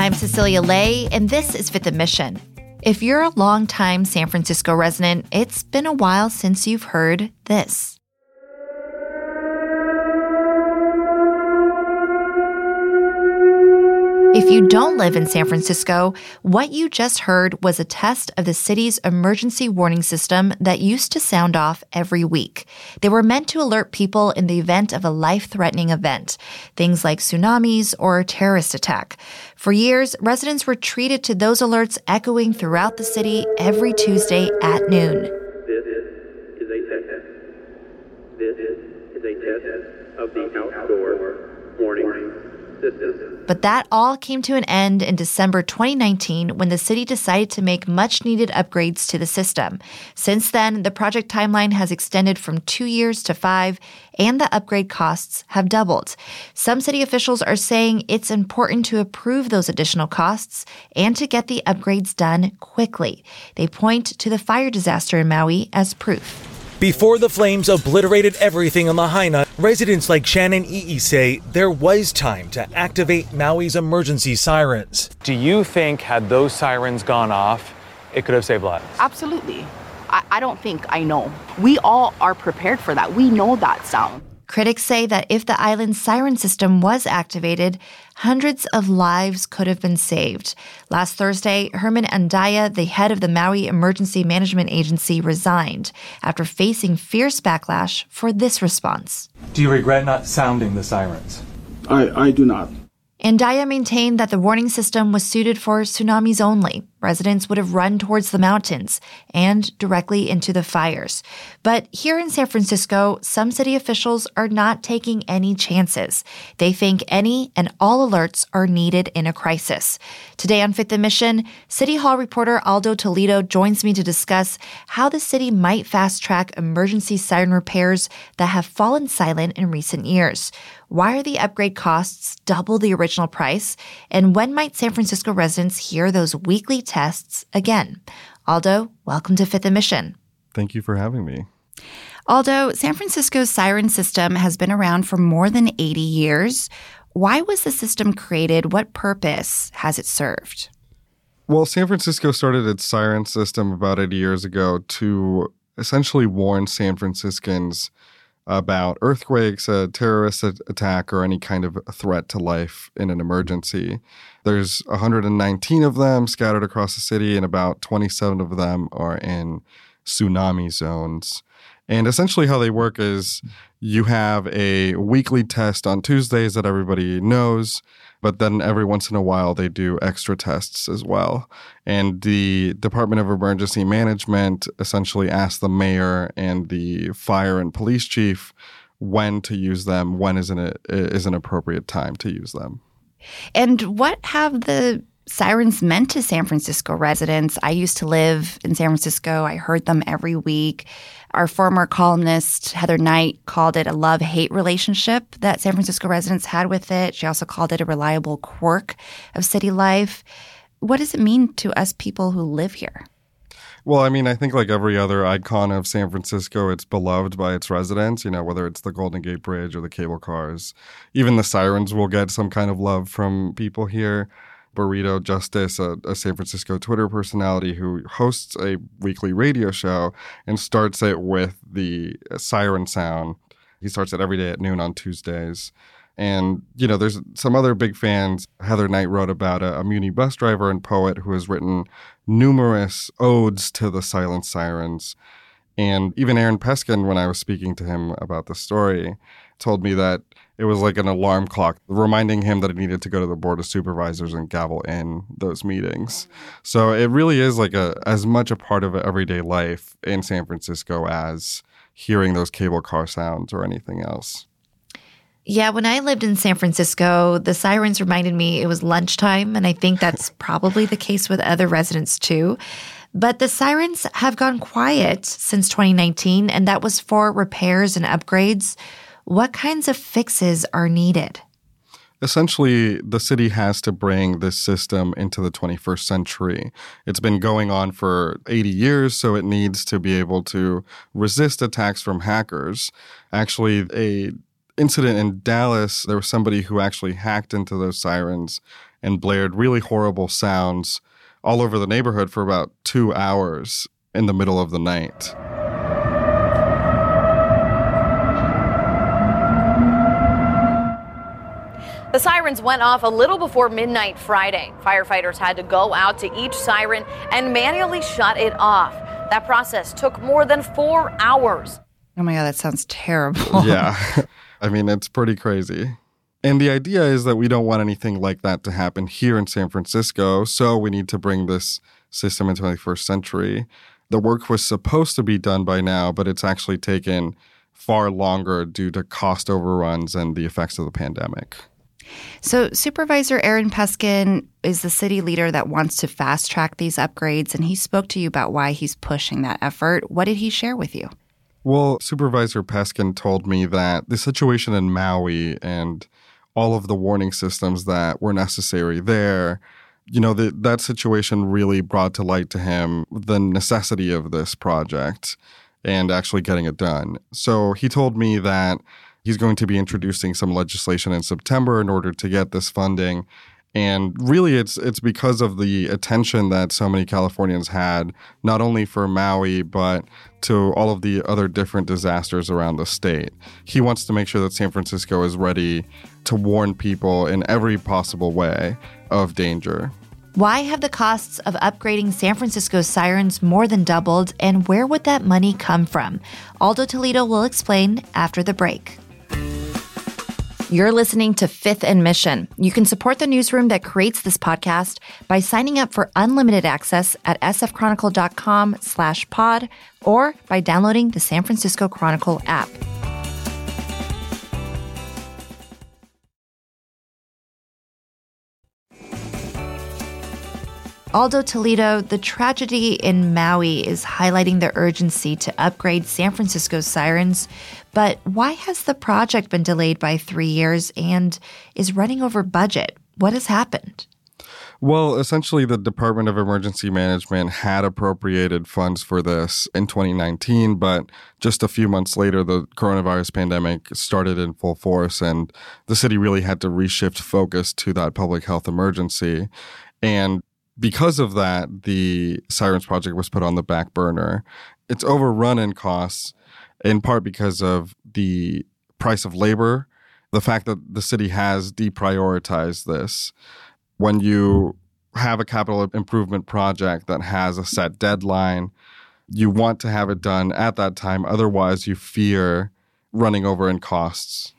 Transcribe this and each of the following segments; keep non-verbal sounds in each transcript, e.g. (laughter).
I'm Cecilia Lei, and this is Fifth & Mission. If you're a longtime San Francisco resident, it's been a while since you've heard this. If you don't live in San Francisco, what you just heard was a test of the city's emergency warning system that used to sound off every week. They were meant to alert people in the event of a life threatening event, things like tsunamis or a terrorist attack. For years, residents were treated to those alerts echoing throughout the city every Tuesday at noon. This is a test. This is a test of the outdoor warning. But that all came to an end in December 2019 when the city decided to make much needed upgrades to the system. Since then, the project timeline has extended from two years to five, and the upgrade costs have doubled. Some city officials are saying it's important to approve those additional costs and to get the upgrades done quickly. They point to the fire disaster in Maui as proof. Before the flames obliterated everything on Lahaina, residents like Shannon Ii say there was time to activate Maui's emergency sirens. Do you think had those sirens gone off, it could have saved lives? Absolutely. I, I don't think I know. We all are prepared for that. We know that sound. Critics say that if the island's siren system was activated, hundreds of lives could have been saved. Last Thursday, Herman Andaya, the head of the Maui Emergency Management Agency, resigned after facing fierce backlash for this response. Do you regret not sounding the sirens? I, I do not. Andaya maintained that the warning system was suited for tsunamis only. Residents would have run towards the mountains and directly into the fires. But here in San Francisco, some city officials are not taking any chances. They think any and all alerts are needed in a crisis. Today on Fifth & Mission, City Hall reporter Aldo Toledo joins me to discuss how the city might fast track emergency siren repairs that have fallen silent in recent years. Why are the upgrade costs double the original price? And when might San Francisco residents hear those weekly tests again? Aldo, welcome to Fifth & Mission. Thank you for having me. Aldo, San Francisco's siren system has been around for more than 80 years. Why was the system created? What purpose has it served? Well, San Francisco started its siren system about 80 years ago to essentially warn San Franciscans about earthquakes, a terrorist attack, or any kind of threat to life in an emergency. There's 119 of them scattered across the city, and about 27 of them are in tsunami zones. And essentially, how they work is you have a weekly test on Tuesdays that everybody knows, but then every once in a while they do extra tests as well. And the Department of Emergency Management essentially asks the mayor and the fire and police chief when to use them, when is an, is an appropriate time to use them. And what have the sirens meant to San Francisco residents? I used to live in San Francisco. I heard them every week. Our former columnist, Heather Knight, called it a love hate relationship that San Francisco residents had with it. She also called it a reliable quirk of city life. What does it mean to us people who live here? Well, I mean, I think like every other icon of San Francisco, it's beloved by its residents, you know, whether it's the Golden Gate Bridge or the cable cars. Even the sirens will get some kind of love from people here. Burrito Justice, a, a, San Francisco Twitter personality who hosts a weekly radio show and starts it with the siren sound. He starts it every day at noon on Tuesdays. And, you know, there's some other big fans. Heather Knight wrote about a, a Muni bus driver and poet who has written numerous odes to the silent sirens. And even Aaron Peskin, when I was speaking to him about the story, told me that it was like an alarm clock reminding him that he needed to go to the board of supervisors and gavel in those meetings. So it really is like a as much a part of everyday life in San Francisco as hearing those cable car sounds or anything else. Yeah, when I lived in San Francisco, the sirens reminded me it was lunchtime, and I think (laughs) that's probably the case with other residents too. But the sirens have gone quiet since 2019, and that was for repairs and upgrades. What kinds of fixes are needed? Essentially, the city has to bring this system into the 21st century. It's been going on for 80 years, so it needs to be able to resist attacks from hackers. Actually, a incident in Dallas, there was somebody who actually hacked into those sirens and blared really horrible sounds all over the neighborhood for about two hours in the middle of the night. The sirens went off a little before midnight Friday. Firefighters had to go out to each siren and manually shut it off. That process took more than four hours. Oh my God, that sounds terrible. yeah. (laughs) I mean, it's pretty crazy. And the idea is that we don't want anything like that to happen here in San Francisco. So we need to bring this system into the 21st century. The work was supposed to be done by now, but it's actually taken far longer due to cost overruns and the effects of the pandemic. So, Supervisor Aaron Peskin is the city leader that wants to fast track these upgrades, and he spoke to you about why he's pushing that effort. What did he share with you? Well, Supervisor Peskin told me that the situation in Maui and all of the warning systems that were necessary there, you know, the, that situation really brought to light to him the necessity of this project and actually getting it done. So he told me that He's going to be introducing some legislation in September in order to get this funding. And really, it's it's because of the attention that so many Californians had, not only for Maui, but to all of the other different disasters around the state. He wants to make sure that San Francisco is ready to warn people in every possible way of danger. Why have the costs of upgrading San Francisco's sirens more than doubled, and where would that money come from? Aldo Toledo will explain after the break. You're listening to Fifth and Mission. You can support the newsroom that creates this podcast by signing up for unlimited access at sfchronicle.com slash pod or by downloading the San Francisco Chronicle app. Aldo Toledo, the tragedy in Maui is highlighting the urgency to upgrade San Francisco's sirens. But why has the project been delayed by three years and is running over budget? What has happened? Well, essentially, the Department of Emergency Management had appropriated funds for this in 2019, but just a few months later, the coronavirus pandemic started in full force, and the city really had to reshift focus to that public health emergency. And because of that, the Sirens Project was put on the back burner. It's overrun in costs, in part because of the price of labor, the fact that the city has deprioritized this. When you have a capital improvement project that has a set deadline, you want to have it done at that time. Otherwise, you fear running over in costs.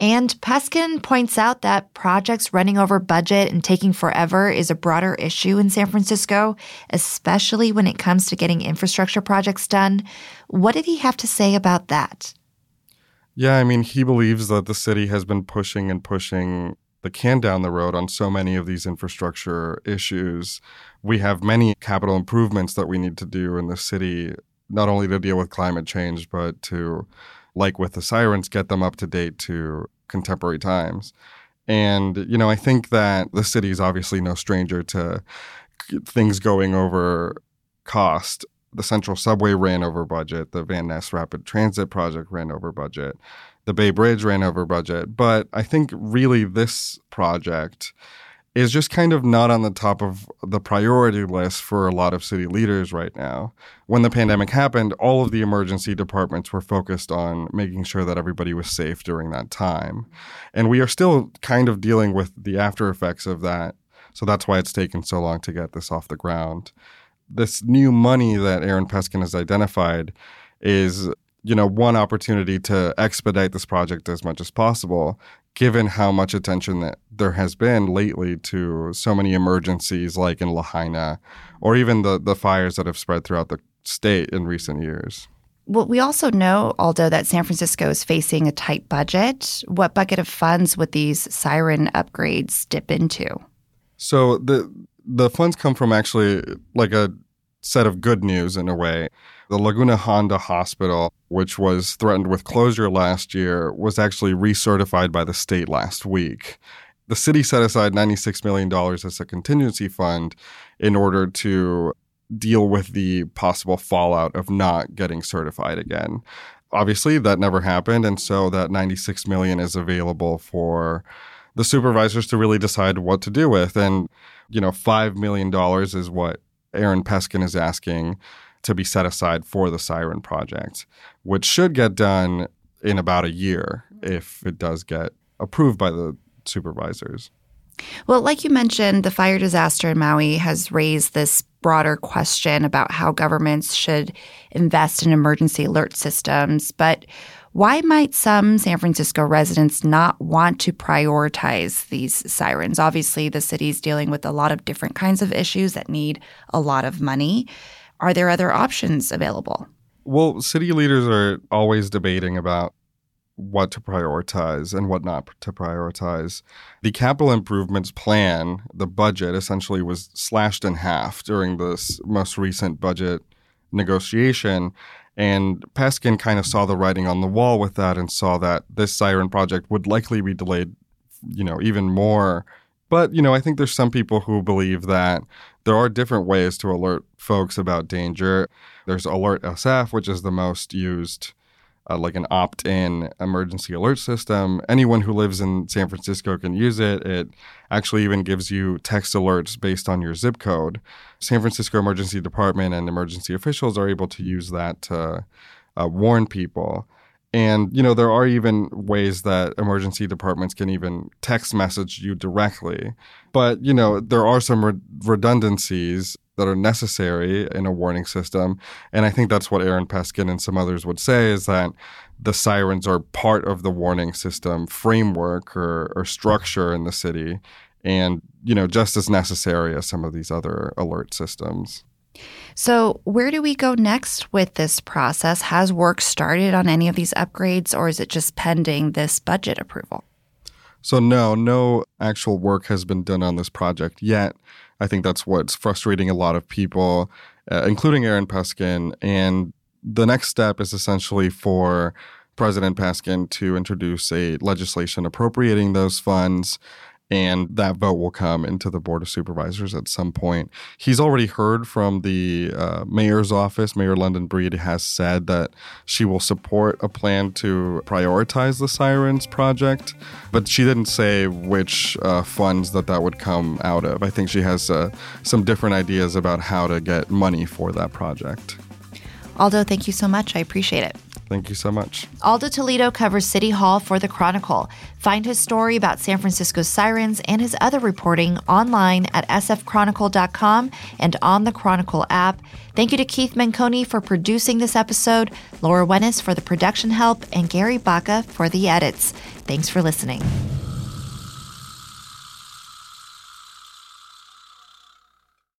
And Peskin points out that projects running over budget and taking forever is a broader issue in San Francisco, especially when it comes to getting infrastructure projects done. What did he have to say about that? Yeah, I mean, he believes that the city has been pushing and pushing the can down the road on so many of these infrastructure issues. We have many capital improvements that we need to do in the city, not only to deal with climate change, but to like with the sirens, get them up to date to contemporary times. And, you know, I think that the city is obviously no stranger to things going over cost. The Central Subway ran over budget. The Van Ness Rapid Transit Project ran over budget. The Bay Bridge ran over budget. But I think really this project is just kind of not on the top of the priority list for a lot of city leaders right now. When the pandemic happened, all of the emergency departments were focused on making sure that everybody was safe during that time. And we are still kind of dealing with the after effects of that. So that's why it's taken so long to get this off the ground. This new money that Aaron Peskin has identified is you know one opportunity to expedite this project as much as possible given how much attention that there has been lately to so many emergencies like in Lahaina or even the, the fires that have spread throughout the state in recent years. Well, we also know, Aldo, that San Francisco is facing a tight budget. What bucket of funds would these siren upgrades dip into? So the the funds come from actually like a set of good news in a way. The Laguna Honda Hospital, which was threatened with closure last year, was actually recertified by the state last week. The city set aside $96 million as a contingency fund in order to deal with the possible fallout of not getting certified again. Obviously, that never happened, and so that 96 million is available for the supervisors to really decide what to do with. And, you know, $5 million is what Aaron Peskin is asking to be set aside for the Siren project, which should get done in about a year if it does get approved by the supervisors. Well, like you mentioned, the fire disaster in Maui has raised this broader question about how governments should invest in emergency alert systems. But why might some San Francisco residents not want to prioritize these sirens? Obviously, the city's dealing with a lot of different kinds of issues that need a lot of money. Are there other options available? Well, city leaders are always debating about what to prioritize and what not to prioritize. The capital improvements plan, the budget, essentially was slashed in half during this most recent budget negotiation. And Peskin kind of saw the writing on the wall with that and saw that this siren project would likely be delayed, you know, even more. But, you know, I think there's some people who believe that there are different ways to alert folks about danger. There's Alert SF, which is the most used uh, like an opt in emergency alert system. Anyone who lives in San Francisco can use it. It actually even gives you text alerts based on your zip code. San Francisco Emergency Department and emergency officials are able to use that to uh, warn people. And, you know, there are even ways that emergency departments can even text message you directly. But, you know, there are some re- redundancies that are necessary in a warning system. And I think that's what Aaron Peskin and some others would say is that the sirens are part of the warning system framework or, or structure in the city and, you know, just as necessary as some of these other alert systems. So, where do we go next with this process? Has work started on any of these upgrades, or is it just pending this budget approval? So, no, no actual work has been done on this project yet. I think that's what's frustrating a lot of people, uh, including Aaron Peskin. And the next step is essentially for President Peskin to introduce a legislation appropriating those funds and that vote will come into the board of supervisors at some point. He's already heard from the uh, mayor's office. Mayor London Breed has said that she will support a plan to prioritize the Sirens project, but she didn't say which uh, funds that that would come out of. I think she has uh, some different ideas about how to get money for that project. Aldo, thank you so much. I appreciate it. Thank you so much. Aldo Toledo covers City Hall for The Chronicle. Find his story about San Francisco's sirens and his other reporting online at sfchronicle.com and on the Chronicle app. Thank you to Keith Menconi for producing this episode, Laura Wenus for the production help, and Gary Baca for the edits. Thanks for listening.